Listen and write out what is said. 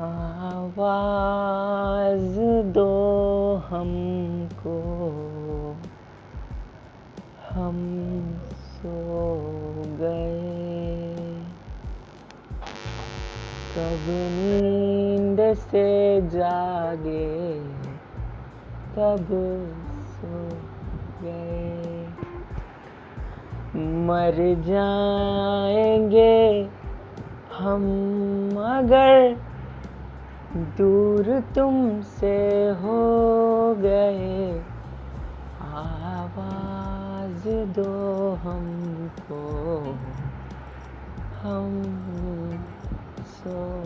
आवाज़ दो हमको। हम सो गए। कब नींद से जागे, तब सो गए। मर जाएँगे हम अगर दूर तुमसे हो गए। आवाज़ दो हमको। हम सो